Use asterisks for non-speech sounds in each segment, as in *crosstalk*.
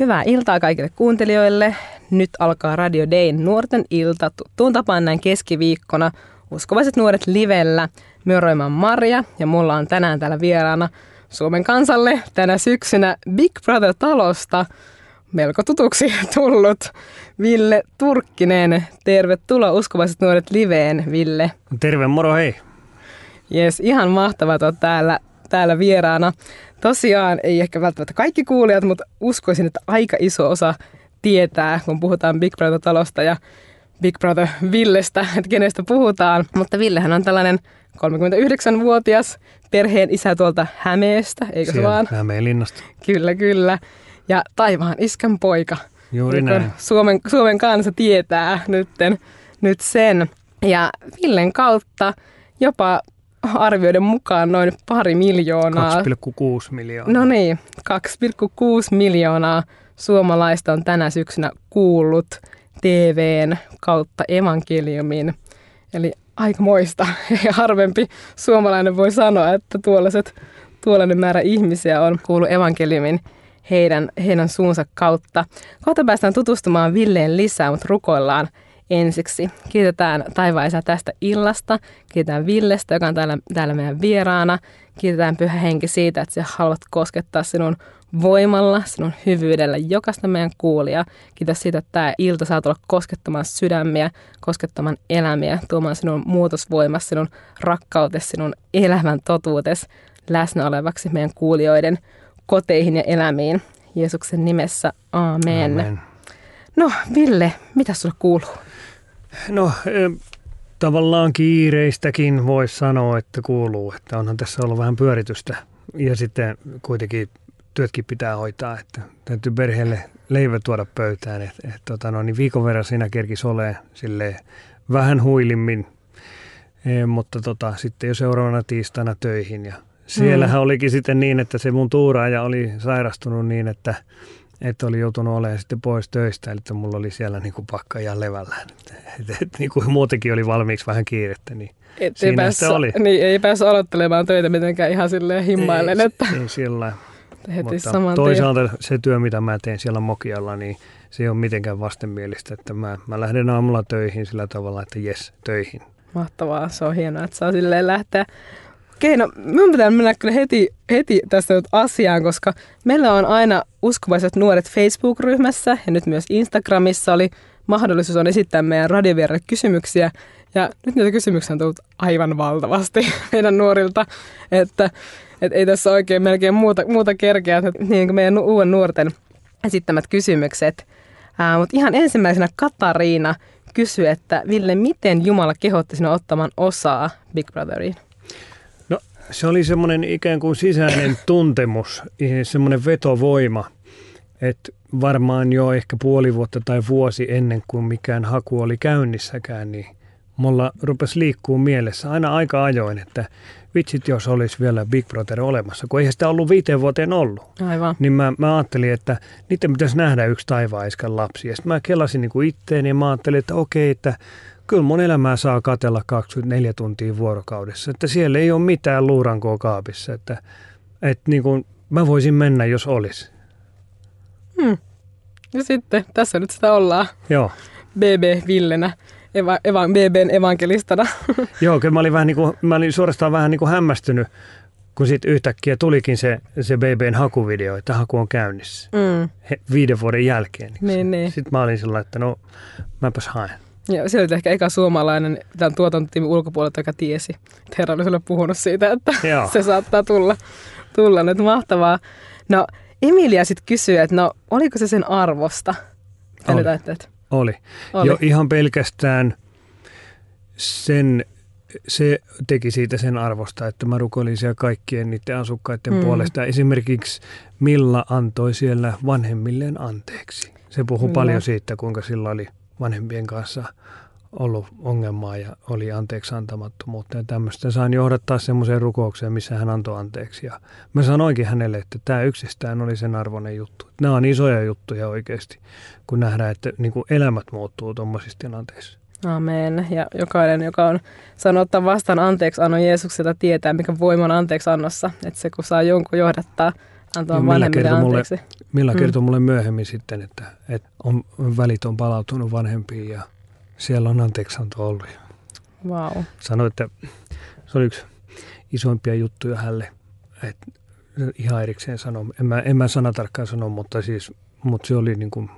Hyvää iltaa kaikille kuuntelijoille. Nyt alkaa Radio Dayn nuorten ilta tuttuun tapaan näin keskiviikkona. Uskovaiset nuoret livellä. Möröimän Marja ja mulla on tänään täällä vieraana Suomen kansalle tänä syksynä Big Brother-talosta melko tutuksi *laughs* tullut Ville Turkkinen. Tervetuloa Uskovaiset nuoret liveen, Ville. Terve, moro hei. Jes, ihan mahtavaa että täällä, täällä vieraana. Tosiaan ei ehkä välttämättä kaikki kuulijat, mutta uskoisin, että aika iso osa tietää, kun puhutaan Big Brother-talosta ja Big Brother Villestä, että kenestä puhutaan. Mutta Villehän on tällainen 39-vuotias perheen isä tuolta Hämeestä, eikö se vaan? Hämeenlinnasta. Kyllä, kyllä. Ja taivaan iskän poika. Juuri niin näin. Suomen, Suomen kansa tietää nytten, nyt sen. Ja Villen kautta jopa arvioiden mukaan noin pari miljoonaa. 2,6 miljoonaa. No niin, 2,6 miljoonaa suomalaista on tänä syksynä kuullut TVn kautta evankeliumin. Eli aika moista *laughs* ja harvempi suomalainen voi sanoa, että tuollaiset, tuollainen määrä ihmisiä on kuullut evankeliumin heidän, heidän suunsa kautta. Kohta päästään tutustumaan Villeen lisää, mutta rukoillaan ensiksi. Kiitetään taivaisa tästä illasta. Kiitetään Villestä, joka on täällä, täällä meidän vieraana. Kiitetään Pyhä Henki siitä, että sä haluat koskettaa sinun voimalla, sinun hyvyydellä jokaista meidän kuulia. Kiitos siitä, että tämä ilta saa tulla koskettamaan sydämiä, koskettamaan elämiä, tuomaan sinun muutosvoimas, sinun rakkautes, sinun elämän totuutes läsnä olevaksi meidän kuulijoiden koteihin ja elämiin. Jeesuksen nimessä, amen. amen. No Ville, mitä sulle kuuluu? No tavallaan kiireistäkin voisi sanoa, että kuuluu, että onhan tässä ollut vähän pyöritystä ja sitten kuitenkin työtkin pitää hoitaa, että täytyy perheelle leivä tuoda pöytään. Et, et, tota, no, niin viikon verran siinä kerkisi ole vähän huilimmin, e, mutta tota, sitten jo seuraavana tiistaina töihin. Ja siellähän mm. olikin sitten niin, että se mun tuuraaja oli sairastunut niin, että, että oli joutunut olemaan sitten pois töistä, eli mulla oli siellä niin kuin pakka ja levällään. Et, et, et, niin kuin muutenkin oli valmiiksi vähän kiirettä, niin et siinä ei päässyt, oli. Niin, ei päässyt aloittelemaan töitä mitenkään ihan silleen himmailen. Ei, että... ei sillä *laughs* heti Mutta toisaalta tien. se työ, mitä mä teen siellä Mokialla, niin se ei ole mitenkään vastenmielistä, että mä, mä lähden aamulla töihin sillä tavalla, että jes, töihin. Mahtavaa, se on hienoa, että saa silleen lähteä. Okei, no minun pitää mennä kyllä heti, heti tästä nyt asiaan, koska meillä on aina uskovaiset nuoret Facebook-ryhmässä ja nyt myös Instagramissa oli mahdollisuus on esittää meidän radiovieraille kysymyksiä. Ja nyt niitä kysymyksiä on tullut aivan valtavasti *laughs* meidän nuorilta, että et ei tässä oikein melkein muuta, muuta kerkeä, että niin kuin meidän uuden nuorten esittämät kysymykset. Ää, mutta ihan ensimmäisenä Katariina kysyi, että Ville, miten Jumala kehotti sinua ottamaan osaa Big Brotheriin? Se oli semmoinen ikään kuin sisäinen tuntemus, semmoinen vetovoima, että varmaan jo ehkä puoli vuotta tai vuosi ennen kuin mikään haku oli käynnissäkään, niin mulla rupesi liikkuu mielessä aina aika ajoin, että vitsit jos olisi vielä Big Brother olemassa, kun eihän sitä ollut viiteen vuoteen ollut. Aivan. Niin mä, mä ajattelin, että niiden pitäisi nähdä yksi taivaiskan lapsi. Ja sitten mä kelasin niin kuin itteeni ja mä ajattelin, että okei, että kyllä mun elämää saa katella 24 tuntia vuorokaudessa. Että siellä ei ole mitään luurankoa kaapissa. Että, että niin kuin mä voisin mennä, jos olisi. Hmm. Ja sitten, tässä nyt sitä ollaan. Joo. BB Villenä eva, eva, BBn evankelistana. *laughs* Joo, kyllä mä olin, vähän niin kuin, mä olin suorastaan vähän niin kuin hämmästynyt, kun sitten yhtäkkiä tulikin se, se BBn hakuvideo, että haku on käynnissä mm. He, viiden vuoden jälkeen. Niin, niin. Sitten mä olin sillä että no mäpäs haen. Joo, se oli ehkä eka suomalainen tämän tuotantotiimin ulkopuolelta, joka tiesi. Että herra oli sulle puhunut siitä, että Joo. *laughs* se saattaa tulla, tulla nyt mahtavaa. No Emilia sitten kysyi, että no oliko se sen arvosta? Mitä nyt ajattelet? Oli. Oli. Jo ihan pelkästään sen, se teki siitä sen arvosta, että mä rukoilin siellä kaikkien niiden asukkaiden mm. puolesta. Esimerkiksi Milla antoi siellä vanhemmilleen anteeksi. Se puhuu mm. paljon siitä, kuinka sillä oli vanhempien kanssa ollut ongelmaa ja oli anteeksi antamattomuutta ja tämmöistä. Sain johdattaa semmoiseen rukoukseen, missä hän antoi anteeksi. Ja mä sanoinkin hänelle, että tämä yksistään oli sen arvoinen juttu. Nämä on isoja juttuja oikeasti, kun nähdään, että niin kuin elämät muuttuu tuommoisissa tilanteissa. Amen. Ja jokainen, joka on saanut ottaa vastaan anteeksi annon Jeesukselta, tietää, mikä voima on anteeksi annossa. Että se, kun saa jonkun johdattaa antamaan Milla vanhemmille kertoi mulle- anteeksi. Milla Mm. kertoi mulle myöhemmin sitten, että, että on, välit on palautunut vanhempiin ja siellä on anteeksianto ollut. Wow. sanoi, että se oli yksi isoimpia juttuja hälle, että ihan erikseen sanoi. En mä, en mä sanatarkkaan sano, mutta, siis, mutta se oli niin kuin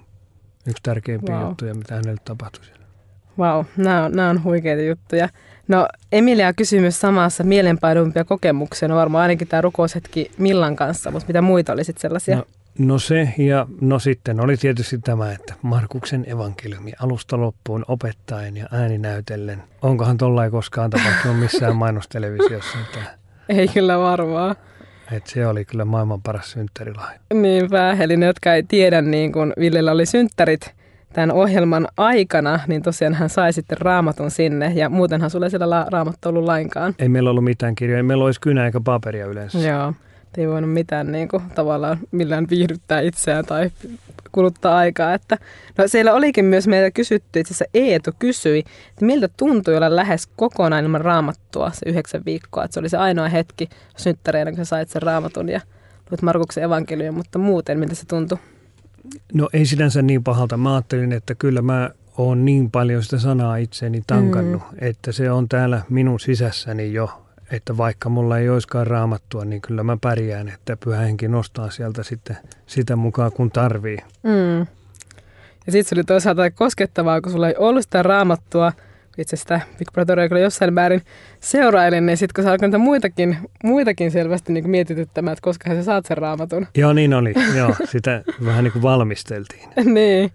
yksi tärkeimpiä Wow. juttuja, mitä hänelle tapahtui siellä. Wow, nämä on, nämä on huikeita juttuja. No Emilia kysyy myös samassa mielenpainumpia kokemuksia. No varmaan ainakin tämä rukoushetki Millan kanssa, mutta mitä muita oli sitten sellaisia? No, no se ja no sitten oli tietysti tämä, että Markuksen evankeliumi alusta loppuun opettaen ja ääninäytellen. Onkohan tollain koskaan tapahtunut missään *laughs* mainostelevisiossa? Että, Ei kyllä varmaan. että se oli kyllä maailman paras synttärilahja. Niinpä, eli ne, jotka ei tiedä, niin kun Villellä oli synttärit tämän ohjelman aikana, niin tosiaan hän sai sitten raamatun sinne, ja muutenhan sulla ei siellä la- raamattu ollut lainkaan. Ei meillä ollut mitään kirjoja, ei meillä olisi kynä eikä paperia yleensä. Joo, ei voinut mitään niin kuin, tavallaan millään viihdyttää itseään tai kuluttaa aikaa. Että, no siellä olikin myös meiltä kysytty, itse asiassa Eetu kysyi, että miltä tuntui olla lähes kokonaan ilman raamattua se yhdeksän viikkoa. Että se oli se ainoa hetki synttäreinä, kun sä sait sen raamatun ja luit Markuksen evankeliumin, mutta muuten miltä se tuntui? No ei sinänsä niin pahalta. Mä ajattelin, että kyllä mä oon niin paljon sitä sanaa itseeni tankannut, mm. että se on täällä minun sisässäni jo. Että vaikka mulla ei olisikaan raamattua, niin kyllä mä pärjään, että pyhä henki nostaa sieltä sitten sitä mukaan, kun tarvii. Mm. Ja sitten se oli toisaalta koskettavaa, kun sulla ei ollut sitä raamattua, itse sitä Big Brotheria kyllä jossain määrin seurailin, niin sitten kun sä alkoi niitä muitakin, muitakin selvästi niin mietityttämään, että koska sä saat sen raamatun. Joo, niin oli. Joo, sitä vähän niin kuin valmisteltiin. *laughs* niin.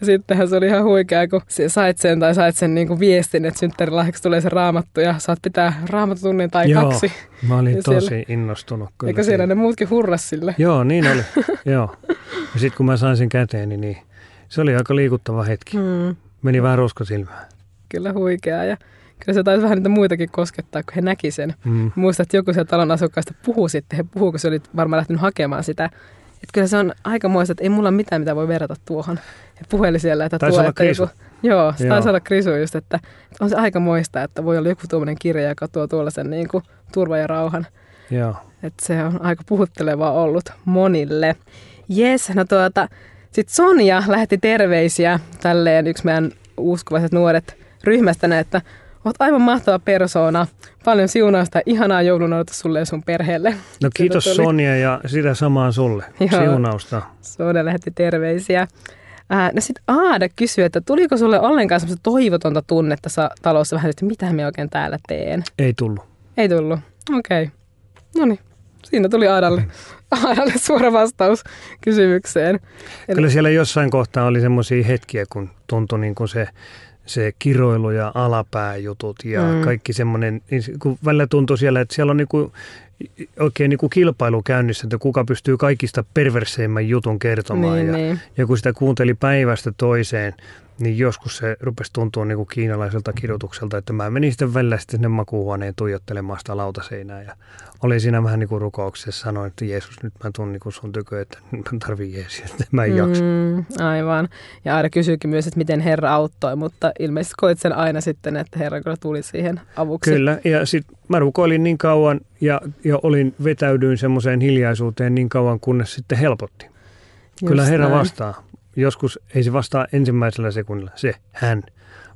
Ja sittenhän se oli ihan huikea, kun sait sen tai sait sen niin kuin viestin, että synttärilahjaksi tulee se raamattu ja saat pitää raamatutunnin tai Joo, kaksi. Mä olin Ja tosi siellä- innostunut. Kyllä Eikö siellä ne muutkin hurras sille? Joo, niin oli. Joo. Ja sitten kun mä sain sen käteeni, niin se oli aika liikuttava hetki. Mm, Meni vähän rusko silmään. Kyllä huikeaa ja kyllä se taisi vähän niitä muitakin koskettaa, kun he näki sen. Mm. Muistan, että joku siellä talon asukkaista puhuu sitten, he puhuu, kun se oli varmaan lähtenyt hakemaan sitä. Että kyllä se on aika muista, että ei mulla mitään, mitä voi verrata tuohon. He puheli siellä, että Taisi tuo, olla että Krisu. joku, Joo, se Joo. taisi olla Krisu just, että, että on se aika muista, että voi olla joku tuommoinen kirja, joka tuo tuollaisen niin kuin, turva ja rauhan. Joo. Että se on aika puhuttelevaa ollut monille. Jes, no tuota, sitten Sonja lähetti terveisiä tälleen yksi meidän uskovaiset nuoret ryhmästä, että oot aivan mahtava persoona. Paljon siunausta ja ihanaa joulun sulle ja sun perheelle. No kiitos tuli. Sonja ja sitä samaa sulle. Joo. Siunausta. Sonja lähetti terveisiä. Ää, no sitten Aada kysyi, että tuliko sulle ollenkaan semmoista toivotonta tunnetta sa- talossa vähän, että mitä me oikein täällä teen? Ei tullut. Ei tullut. Okei. Okay. No niin. Siinä tuli Aadalle, Aadalle suora vastaus kysymykseen. Eli- Kyllä siellä jossain kohtaa oli semmoisia hetkiä, kun tuntui niin kuin se, se kiroilu ja alapääjutut ja Mm. kaikki semmoinen, niin kun välillä tuntui siellä, että siellä on niin kuin, oikein niin kuin kilpailu käynnissä, että kuka pystyy kaikista perverseimmän jutun kertomaan. Niin, ja, niin. ja kun sitä kuunteli päivästä toiseen, niin joskus se rupesi tuntua niin kuin kiinalaiselta kirjoitukselta, että mä menin sitten välillä sitten sinne makuuhuoneen tuijottelemaan sitä lautaseinää ja oli siinä vähän niin kuin rukouksessa sanoin, että Jeesus, nyt mä tuun niin kuin sun tykö, että nyt mä tarvii Jeesia, että mä en jaksa. Mm, aivan. Ja Aada kysyykin myös, että miten Herra auttoi, mutta ilmeisesti koit sen aina sitten, että Herra kyllä tuli siihen avuksi. Kyllä, ja sitten mä rukoilin niin kauan ja, ja olin vetäydyin semmoiseen hiljaisuuteen niin kauan, kunnes sitten helpotti. Just Kyllä Herra näin. vastaa. Joskus ei se vastaa ensimmäisellä sekunnilla, se, hän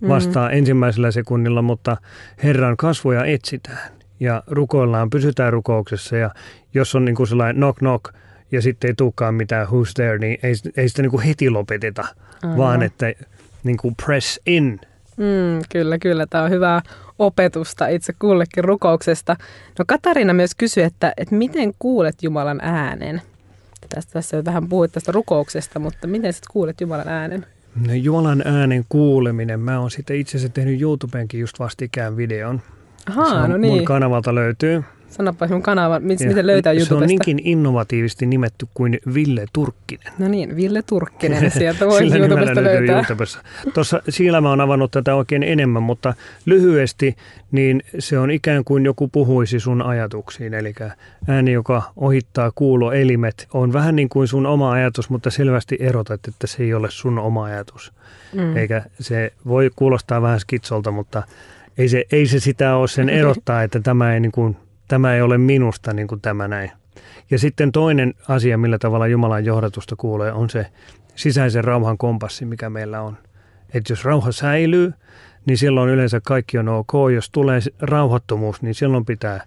vastaa ensimmäisellä sekunnilla, mutta Herran kasvoja etsitään ja rukoillaan, pysytään rukouksessa ja jos on niin kuin sellainen knock knock ja sitten ei tulekaan mitään who's there, niin ei, ei sitä niin kuin heti lopeteta, Aivan. vaan että niin kuin press in. Mm, kyllä, kyllä. Tämä on hyvää opetusta itse kullekin rukouksesta. No Katariina myös kysyi, että, että miten kuulet Jumalan äänen? Tästä, tässä vähän puhuit tästä rukouksesta, mutta miten sitten kuulet Jumalan äänen? No, Jumalan äänen kuuleminen. Mä oon sitten itse asiassa tehnyt YouTubeenkin just vastikään videon. Ahaa, no Mun niin. kanavalta löytyy. Sanoppa sinun kanavan, mit, Ja miten löytää Se on YouTubesta. niinkin innovatiivisesti nimetty kuin Ville Turkkinen. No niin, Ville Turkkinen, *laughs* sieltä voi Sillä YouTubesta löytää. YouTubessa. Tuossa siellä mä oon avannut tätä oikein enemmän, mutta lyhyesti niin se on ikään kuin joku puhuisi sun ajatuksiin. Eli ääni, joka ohittaa kuuloelimet, on vähän niin kuin sun oma ajatus, mutta selvästi erotat, että se ei ole sun oma ajatus. Mm. Eikä se voi kuulostaa vähän skitsolta, mutta ei se, ei se sitä ole sen erottaa, että tämä ei, niin kuin, tämä ei ole minusta niin kuin tämä näin. Ja sitten toinen asia, millä tavalla Jumalan johdatusta kuulee, on se sisäisen rauhan kompassi, mikä meillä on. Että jos rauha säilyy, niin silloin yleensä kaikki on ok. Jos tulee rauhattomuus, niin silloin pitää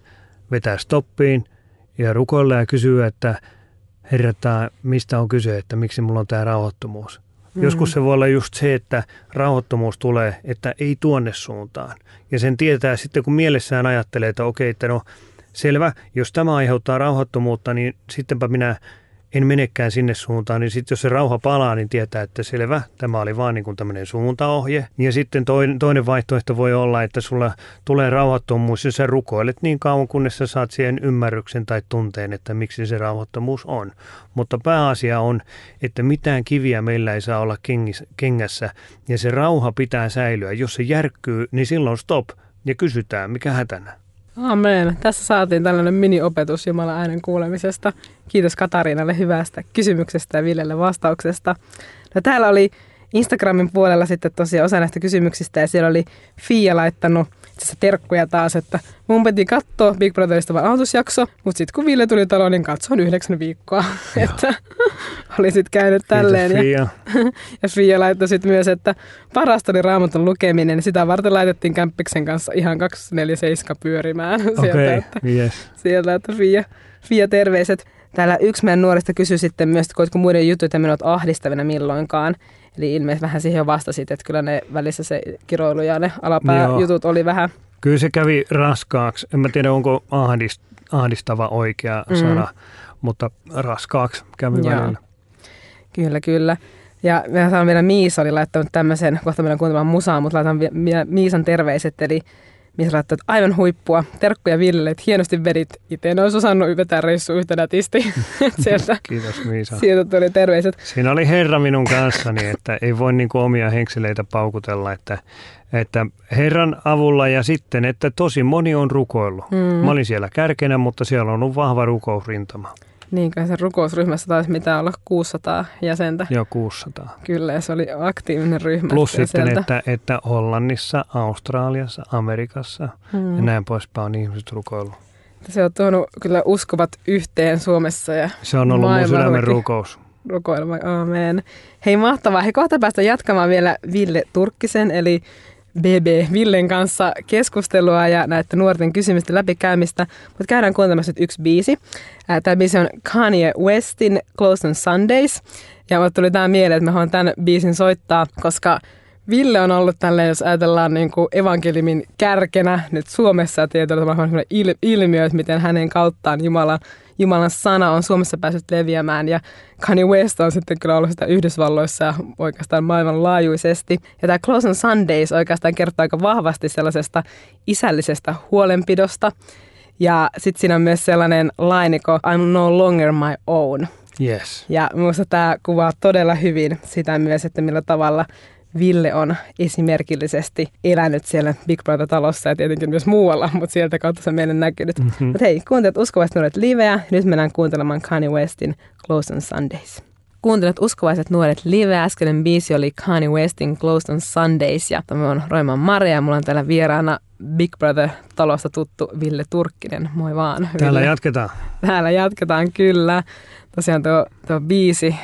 vetää stoppiin ja rukoilla ja kysyä, että Herra, mistä on kyse, että miksi mulla on tämä rauhattomuus. Mm. Joskus se voi olla just se, että rauhattomuus tulee, että ei tuonne suuntaan. Ja sen tietää sitten, kun mielessään ajattelee, että okei, että no selvä, jos tämä aiheuttaa rauhattomuutta, niin sittenpä minä en menekään sinne suuntaan, niin sitten jos se rauha palaa, niin tietää, että selvä, tämä oli vaan niin tämmöinen suuntaohje. Ja sitten toinen, vaihtoehto voi olla, että sulla tulee rauhattomuus ja sä rukoilet niin kauan, kunnes sä saat siihen ymmärryksen tai tunteen, että miksi se rauhattomuus on. Mutta pääasia on, että mitään kiviä meillä ei saa olla kengässä ja se rauha pitää säilyä. Jos se järkkyy, niin silloin stop ja kysytään, mikä hätänä. Amen. Tässä saatiin tällainen mini-opetus Jumalan äänen kuulemisesta. Kiitos Katariinalle hyvästä kysymyksestä ja Villelle vastauksesta. No, täällä oli Instagramin puolella sitten tosiaan osa näistä kysymyksistä ja siellä oli Fia laittanut itse terkkuja taas, että mun piti katsoa Big Brotherista vaan aloitusjakso, mutta sitten kun Ville tuli taloon, niin katsoin yhdeksän viikkoa. että *laughs* oli sitten käynyt tälleen. Kiitos, Fia. Ja, *laughs* ja Fia laittoi sitten myös, että parasta oli raamatun lukeminen. Niin sitä varten laitettiin Kämppiksen kanssa ihan 247 pyörimään. *laughs* sieltä, okay, että, yes. sieltä, että Fia, Fia terveiset. Täällä yksi meidän nuorista kysyi sitten myös, että koitko muiden jutut ja menot ahdistavina milloinkaan. Eli ilmeisesti vähän siihen jo vastasit, että kyllä ne välissä se kiroilu ja ne alapääjutut oli vähän... Kyllä se kävi raskaaksi. En mä tiedä, onko ahdist, ahdistava oikea mm. sana, mutta raskaaksi kävi Joo. välillä. Kyllä, kyllä. Ja me sanon vielä Miisa oli laittanut tämmöisen, kohta meidän kuuntelemaan musaa, mutta laitan Miisan terveiset, eli missä laittoi, että aivan huippua. Terkkuja Villelle, että hienosti vedit. Itse en olisi osannut vetää reissu yhtä nätisti. *laughs* *laughs* sieltä, Kiitos Miisa. Sieltä tuli terveiset. Siinä oli herra minun kanssani, että ei voi niin omia henkseleitä paukutella, että, että herran avulla ja sitten, että tosi moni on rukoillut. Mm. Mä olin siellä kärkenä, mutta siellä on ollut vahva rukousrintama. Niin kai se rukousryhmässä taisi mitään olla 600 jäsentä. Joo, 600. Kyllä, ja se oli aktiivinen ryhmä. Plus sitten, että, että Hollannissa, Australiassa, Amerikassa hmm. ja näin poispäin on ihmiset rukoillut. Se on tuonut kyllä uskovat yhteen Suomessa ja Se on ollut mun sydämen rukous. Rukoilma, amen. Hei mahtavaa. Hei kohta päästä jatkamaan vielä Ville Turkkisen, eli BB Villen kanssa keskustelua ja näitä nuorten kysymysten läpikäymistä, mutta käydään kuuntelemassa nyt yksi biisi. Tämä biisi on Kanye Westin Close on Sundays. Ja mulle tuli tämä mieleen, että mä haluan tämän biisin soittaa, koska Ville on ollut tälleen, jos ajatellaan niin kuin evankelimin kärkenä nyt Suomessa tietyllä tavalla il- ilmiö, että miten hänen kauttaan Jumala, Jumalan sana on Suomessa päässyt leviämään. Ja Kanye West on sitten kyllä ollut sitä Yhdysvalloissa ja oikeastaan maailmanlaajuisesti. Ja tämä Close on Sundays oikeastaan kertoo aika vahvasti sellaisesta isällisestä huolenpidosta. Ja sitten siinä on myös sellainen lainiko I'm no longer my own. Yes. Ja minusta tämä kuvaa todella hyvin sitä myös, että millä tavalla Ville on esimerkillisesti elänyt siellä Big Brother-talossa ja tietenkin myös muualla, mutta sieltä kautta se meille näkynyt. Mm-hmm. Mutta hei, kuuntelet Uskovaiset nuoret liveä. Nyt mennään kuuntelemaan Kanye Westin Close on Sundays. Kuuntelet Uskovaiset nuoret live. Äskeinen biisi oli Kanye Westin Close on Sundays ja tämä on Roiman Maria ja mulla on täällä vieraana Big Brother-talosta tuttu Ville Turkkinen. Moi vaan. Täällä Ville. jatketaan. Täällä jatketaan kyllä. Tosiaan tuo, tuo biisi,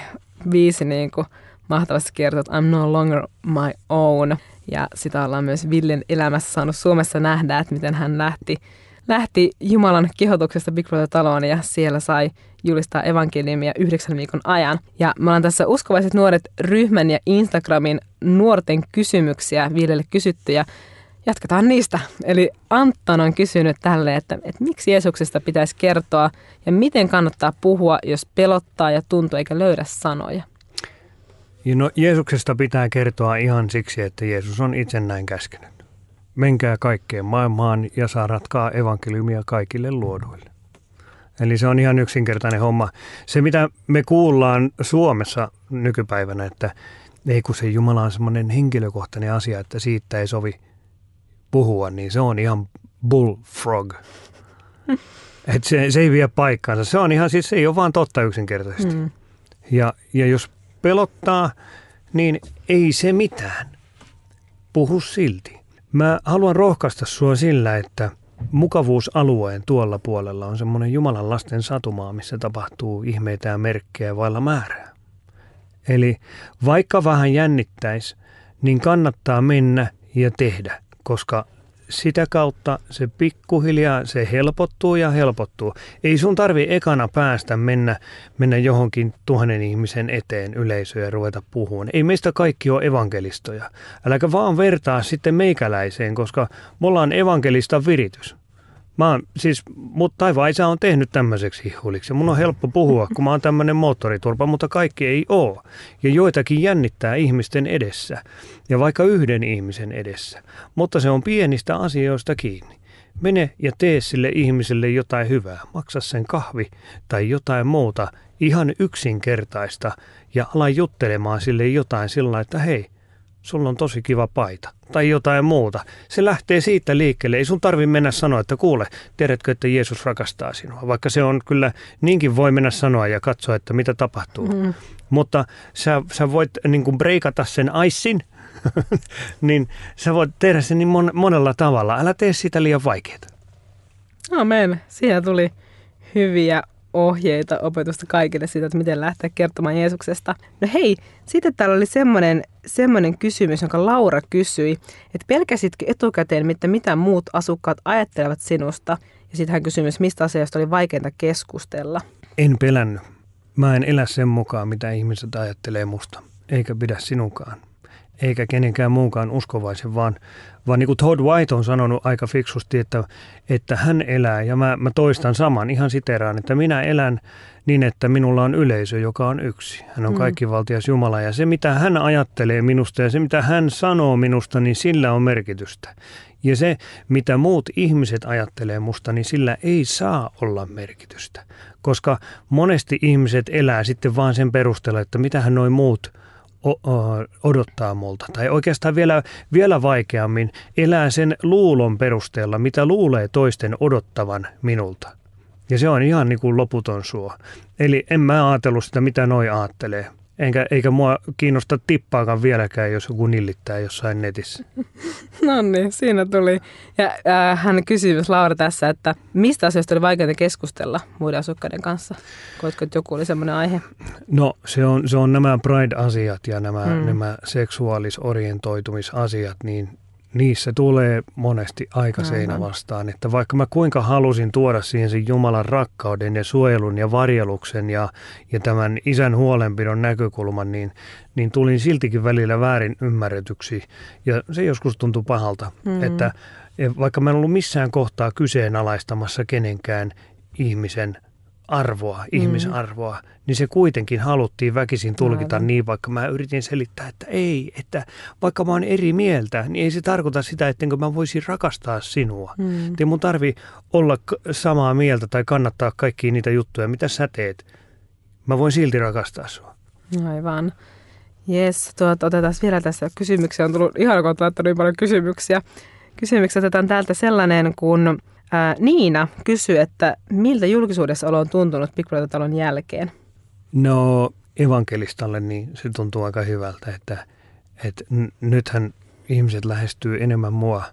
biisi niin kuin mahtavasti kertoo, että I'm no longer my own. Ja sitä ollaan myös Villen elämässä saanut Suomessa nähdä, että miten hän lähti, lähti Jumalan kehotuksesta Big Brother-taloon ja siellä sai julistaa evankeliumia yhdeksän viikon ajan. Ja me ollaan tässä Uskovaiset nuoret ryhmän ja Instagramin nuorten kysymyksiä Villelle kysyttyjä. Jatketaan niistä. Eli Antton on kysynyt tälle, että, että miksi Jeesuksesta pitäisi kertoa ja miten kannattaa puhua, jos pelottaa ja tuntuu eikä löydä sanoja. No, Jeesuksesta pitää kertoa ihan siksi, että Jeesus on itse näin käskenyt. Menkää kaikkeen maailmaan ja saa ratkaa evankeliumia kaikille luoduille. Eli se on ihan yksinkertainen homma. Se, mitä me kuullaan Suomessa nykypäivänä, että ei kun se Jumala on semmoinen henkilökohtainen asia, että siitä ei sovi puhua, niin se on ihan bullfrog. *laughs* Et se, se ei vie paikkaansa. Se on ihan siis, se ei ole vaan totta yksinkertaisesti. Mm. Ja, ja jos pelottaa, niin ei se mitään. Puhu silti. Mä haluan rohkaista sua sillä, että mukavuusalueen tuolla puolella on semmoinen Jumalan lasten satumaa, missä tapahtuu ihmeitä ja merkkejä vailla määrää. Eli vaikka vähän jännittäisi, niin kannattaa mennä ja tehdä, koska sitä kautta se pikkuhiljaa se helpottuu ja helpottuu. Ei sun tarvi ekana päästä mennä, mennä johonkin tuhannen ihmisen eteen yleisöön ja ruveta puhumaan. Ei meistä kaikki ole evankelistoja. Äläkä vaan vertaa sitten meikäläiseen, koska me ollaan evankelista viritys. Mä oon, siis, mut taivaan isä on tehnyt tämmöiseksi hihuliksi. Mun on helppo puhua, kun mä oon tämmöinen moottoriturpa, mutta kaikki ei oo. Ja joitakin jännittää ihmisten edessä. Ja vaikka yhden ihmisen edessä. Mutta se on pienistä asioista kiinni. Mene ja tee sille ihmiselle jotain hyvää. Maksa sen kahvi tai jotain muuta ihan yksinkertaista ja ala juttelemaan sille jotain sillä että hei, sulla on tosi kiva paita tai jotain muuta. Se lähtee siitä liikkeelle. Ei sun tarvi mennä sanoa, että kuule, tiedätkö, että Jeesus rakastaa sinua. Vaikka se on kyllä, niinkin voi mennä sanoa ja katsoa, että mitä tapahtuu. Mm. Mutta sä, sä voit niin kuin breikata sen aissin, *laughs* niin sä voit tehdä sen niin mon, monella tavalla. Älä tee sitä liian vaikeaa. Amen. Siinä tuli hyviä ohjeita, opetusta kaikille siitä, että miten lähteä kertomaan Jeesuksesta. No hei, sitten täällä oli semmoinen, semmoinen kysymys, jonka Laura kysyi, että pelkäsitkö etukäteen, mitä, mitä muut asukkaat ajattelevat sinusta? Ja sitten hän kysyi myös, mistä asioista oli vaikeinta keskustella. En pelännyt. Mä en elä sen mukaan, mitä ihmiset ajattelee musta, eikä pidä sinunkaan eikä kenenkään muunkaan uskovaisen, vaan, vaan niin kuin Todd White on sanonut aika fiksusti, että, että hän elää, ja mä, mä toistan saman, ihan siteraan, että minä elän niin, että minulla on yleisö, joka on yksi. Hän on mm. kaikkivaltias Jumala, ja se mitä hän ajattelee minusta ja se mitä hän sanoo minusta, niin sillä on merkitystä. Ja se, mitä muut ihmiset ajattelee musta, niin sillä ei saa olla merkitystä. Koska monesti ihmiset elää sitten vaan sen perusteella, että mitä hän noin muut – odottaa multa. Tai oikeastaan vielä, vielä vaikeammin elää sen luulon perusteella, mitä luulee toisten odottavan minulta. Ja se on ihan niin kuin loputon suo. Eli en mä ajatellut sitä, mitä noi ajattelee. Enkä, eikä mua kiinnosta tippaakaan vieläkään, jos joku nillittää jossain netissä. *laughs* No niin, siinä tuli. Ja äh, hän kysyi myös Laura tässä, että mistä asioista oli vaikeaa keskustella muiden asukkaiden kanssa? Koetko, että joku oli semmoinen aihe? No se on, se on nämä pride-asiat ja nämä, hmm. nämä seksuaalis-orientoitumisasiat, niin niissä tulee monesti aika seinä vastaan, että vaikka mä kuinka halusin tuoda siihen sen Jumalan rakkauden ja suojelun ja varjeluksen ja, ja tämän isän huolenpidon näkökulman, niin, niin tulin siltikin välillä väärin ymmärretyksi ja se joskus tuntui pahalta, mm. että vaikka mä en ollut missään kohtaa kyseenalaistamassa kenenkään ihmisen arvoa, mm. ihmisarvoa, niin se kuitenkin haluttiin väkisin tulkita Aivan. niin, vaikka mä yritin selittää, että ei, että vaikka mä oon eri mieltä, niin ei se tarkoita sitä, ettenkö mä voisin rakastaa sinua. Mm. Ei mun tarvi olla samaa mieltä tai kannattaa kaikkia niitä juttuja, mitä sä teet. Mä voin silti rakastaa sua. Aivan. Jes, tuota, otetaan vielä tässä kysymyksiä. On tullut ihan kun laittanut niin paljon kysymyksiä. Kysymyksiä otetaan täältä sellainen, kun ää, Niina kysyy, että miltä julkisuudessa olo on tuntunut Big talon jälkeen? No evankelistalle niin se tuntuu aika hyvältä, että, että nythän ihmiset lähestyy enemmän mua.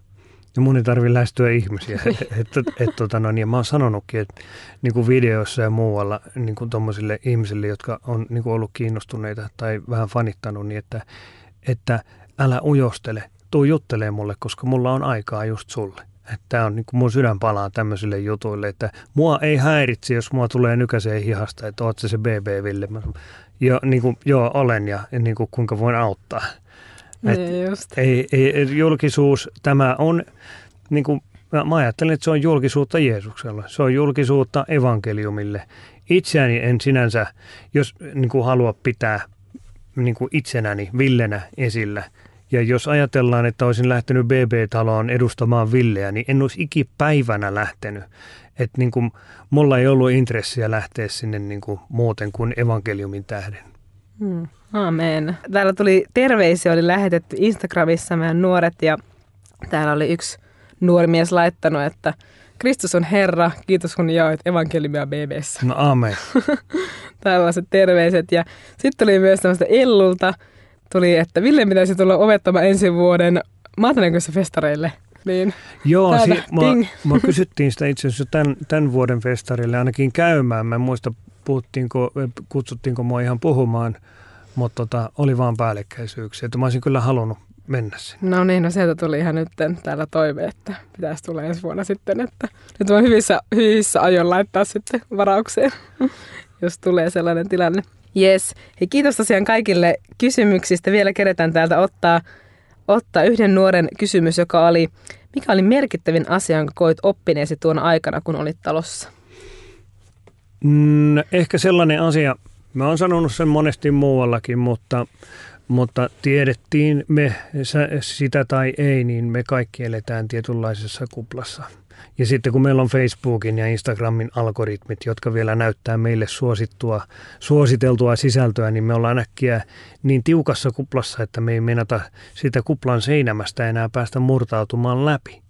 Ja mun ei tarvitse lähestyä ihmisiä. et, et, et, tota no, niin mä oon sanonutkin, että niin kuin videoissa ja muualla niin kuin ihmisille, jotka on niin kuin ollut kiinnostuneita tai vähän fanittanut, niin että, että älä ujostele, tuu juttelee mulle, koska mulla on aikaa just sulle. Että tämä on niin kuin mun sydän palaa tämmöisille jutuille, että mua ei häiritse, jos mua tulee nykäiseen hihasta, että oot se se BB-Ville. Jo, niin kuin, joo, olen ja, ja niin kuin, kuinka voin auttaa. Et just. Ei, ei, julkisuus, tämä on, niin kuin, mä ajattelen, että se on julkisuutta Jeesukselle. Se on julkisuutta evankeliumille. Itseäni en sinänsä, jos niin kuin halua pitää niin kuin itsenäni Villenä esillä – ja jos ajatellaan, että olisin lähtenyt BB-taloon edustamaan Villeä, niin en olisi ikipäivänä lähtenyt. Että niin kuin, mulla ei ollut intressiä lähteä sinne niin kuin muuten kuin evankeliumin tähden. Hmm. Amen. Täällä tuli terveisiä, oli lähetetty Instagramissa meidän nuoret ja täällä oli yksi nuori mies laittanut, että Kristus on Herra, kiitos kun jaoit evankeliumia BBssä. No amen. *laughs* Tällaiset terveiset. Ja sitten tuli myös tämmöistä Ellulta, tuli, että Ville pitäisi tulla ovettamaan ensi vuoden maatanenkoissa festareille. Niin Joo, Täältä, si- mua, mua kysyttiin sitä itse asiassa tämän, tämän vuoden festarille ainakin käymään. Mä en muista, puhuttiinko, kutsuttiinko mua ihan puhumaan, mutta tota, oli vaan päällekkäisyyksiä. Että mä olisin kyllä halunnut mennä sinne. No niin, no sieltä tuli ihan nyt täällä toive, että pitäisi tulla ensi vuonna sitten, että nyt voi hyvissä, hyvissä ajoin laittaa sitten varaukseen, *laughs* jos tulee sellainen tilanne. Yes. Hei, kiitos tosiaan kaikille kysymyksistä. Vielä keretään täältä ottaa, ottaa yhden nuoren kysymys, joka oli, mikä oli merkittävin asia, jonka koit oppineesi tuona aikana, kun olit talossa? Mm, ehkä sellainen asia, mä oon sanonut sen monesti muuallakin, mutta, mutta tiedettiin me sitä tai ei, niin me kaikki eletään tietynlaisessa kuplassa. Ja sitten kun meillä on Facebookin ja Instagramin algoritmit, jotka vielä näyttää meille suosittua, suositeltua sisältöä, niin me ollaan äkkiä niin tiukassa kuplassa, että me ei menata sitä kuplan seinämästä enää päästä murtautumaan läpi.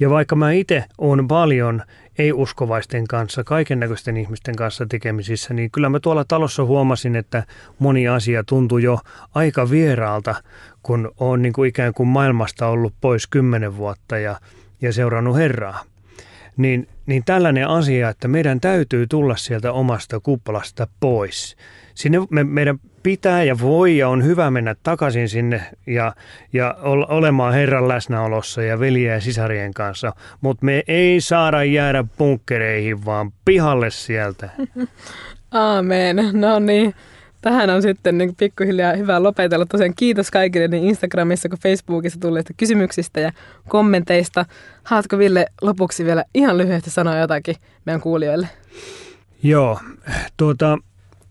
Ja vaikka mä itse olen paljon ei-uskovaisten kanssa, kaiken näköisten ihmisten kanssa tekemisissä, niin kyllä mä tuolla talossa huomasin, että moni asia tuntui jo aika vieraalta, kun on niin kuin ikään kuin maailmasta ollut pois kymmenen vuotta ja, ja seurannut Herraa. Niin, niin tällainen asia, että meidän täytyy tulla sieltä omasta kuplasta pois. Sinne me, meidän pitää ja voi ja on hyvä mennä takaisin sinne ja, ja ol, olemaan Herran läsnäolossa ja veljeä ja sisarien kanssa, mutta me ei saada jäädä bunkkereihin, vaan pihalle sieltä. *laughs* Aamen. No niin. Tähän on sitten niin pikkuhiljaa hyvä lopetella. Tosiaan kiitos kaikille niin Instagramissa kuin Facebookissa tulleista kysymyksistä ja kommenteista. Haluatko Ville lopuksi vielä ihan lyhyesti sanoa jotakin meidän kuulijoille? Joo, tuota,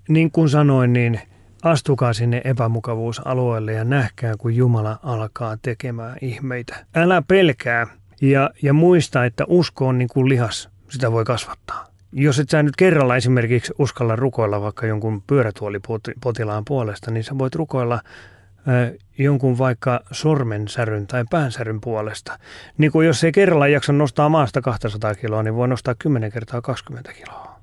niin kuin sanoin, niin astukaa sinne epämukavuusalueelle ja nähkää, kun Jumala alkaa tekemään ihmeitä. Älä pelkää ja, ja muista, että usko on niin kuin lihas, sitä voi kasvattaa. Jos et sä nyt kerralla esimerkiksi uskalla rukoilla vaikka jonkun pyörätuolipotilaan puolesta, niin sä voit rukoilla jonkun vaikka sormensäryn tai päänsäryn puolesta. Niin kuin jos ei kerralla jaksa nostaa maasta 200 kiloa, niin voi nostaa 10 kertaa 20 kiloa.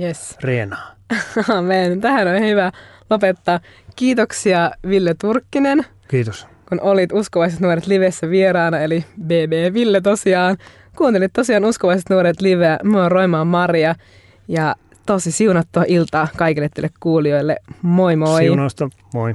Yes. Reenaa. *laughs* Amen. Tähän on hyvä lopettaa. Kiitoksia Ville Turkkinen, Kiitos. kun olit Uskovaiset nuoret livessä vieraana, eli BB Ville tosiaan. Kuuntelit tosiaan Uskovaiset nuoret liveä. Mä oon Roimaan Maria ja tosi siunattua iltaa kaikille teille kuulijoille. Moi moi! Siunausta. Moi.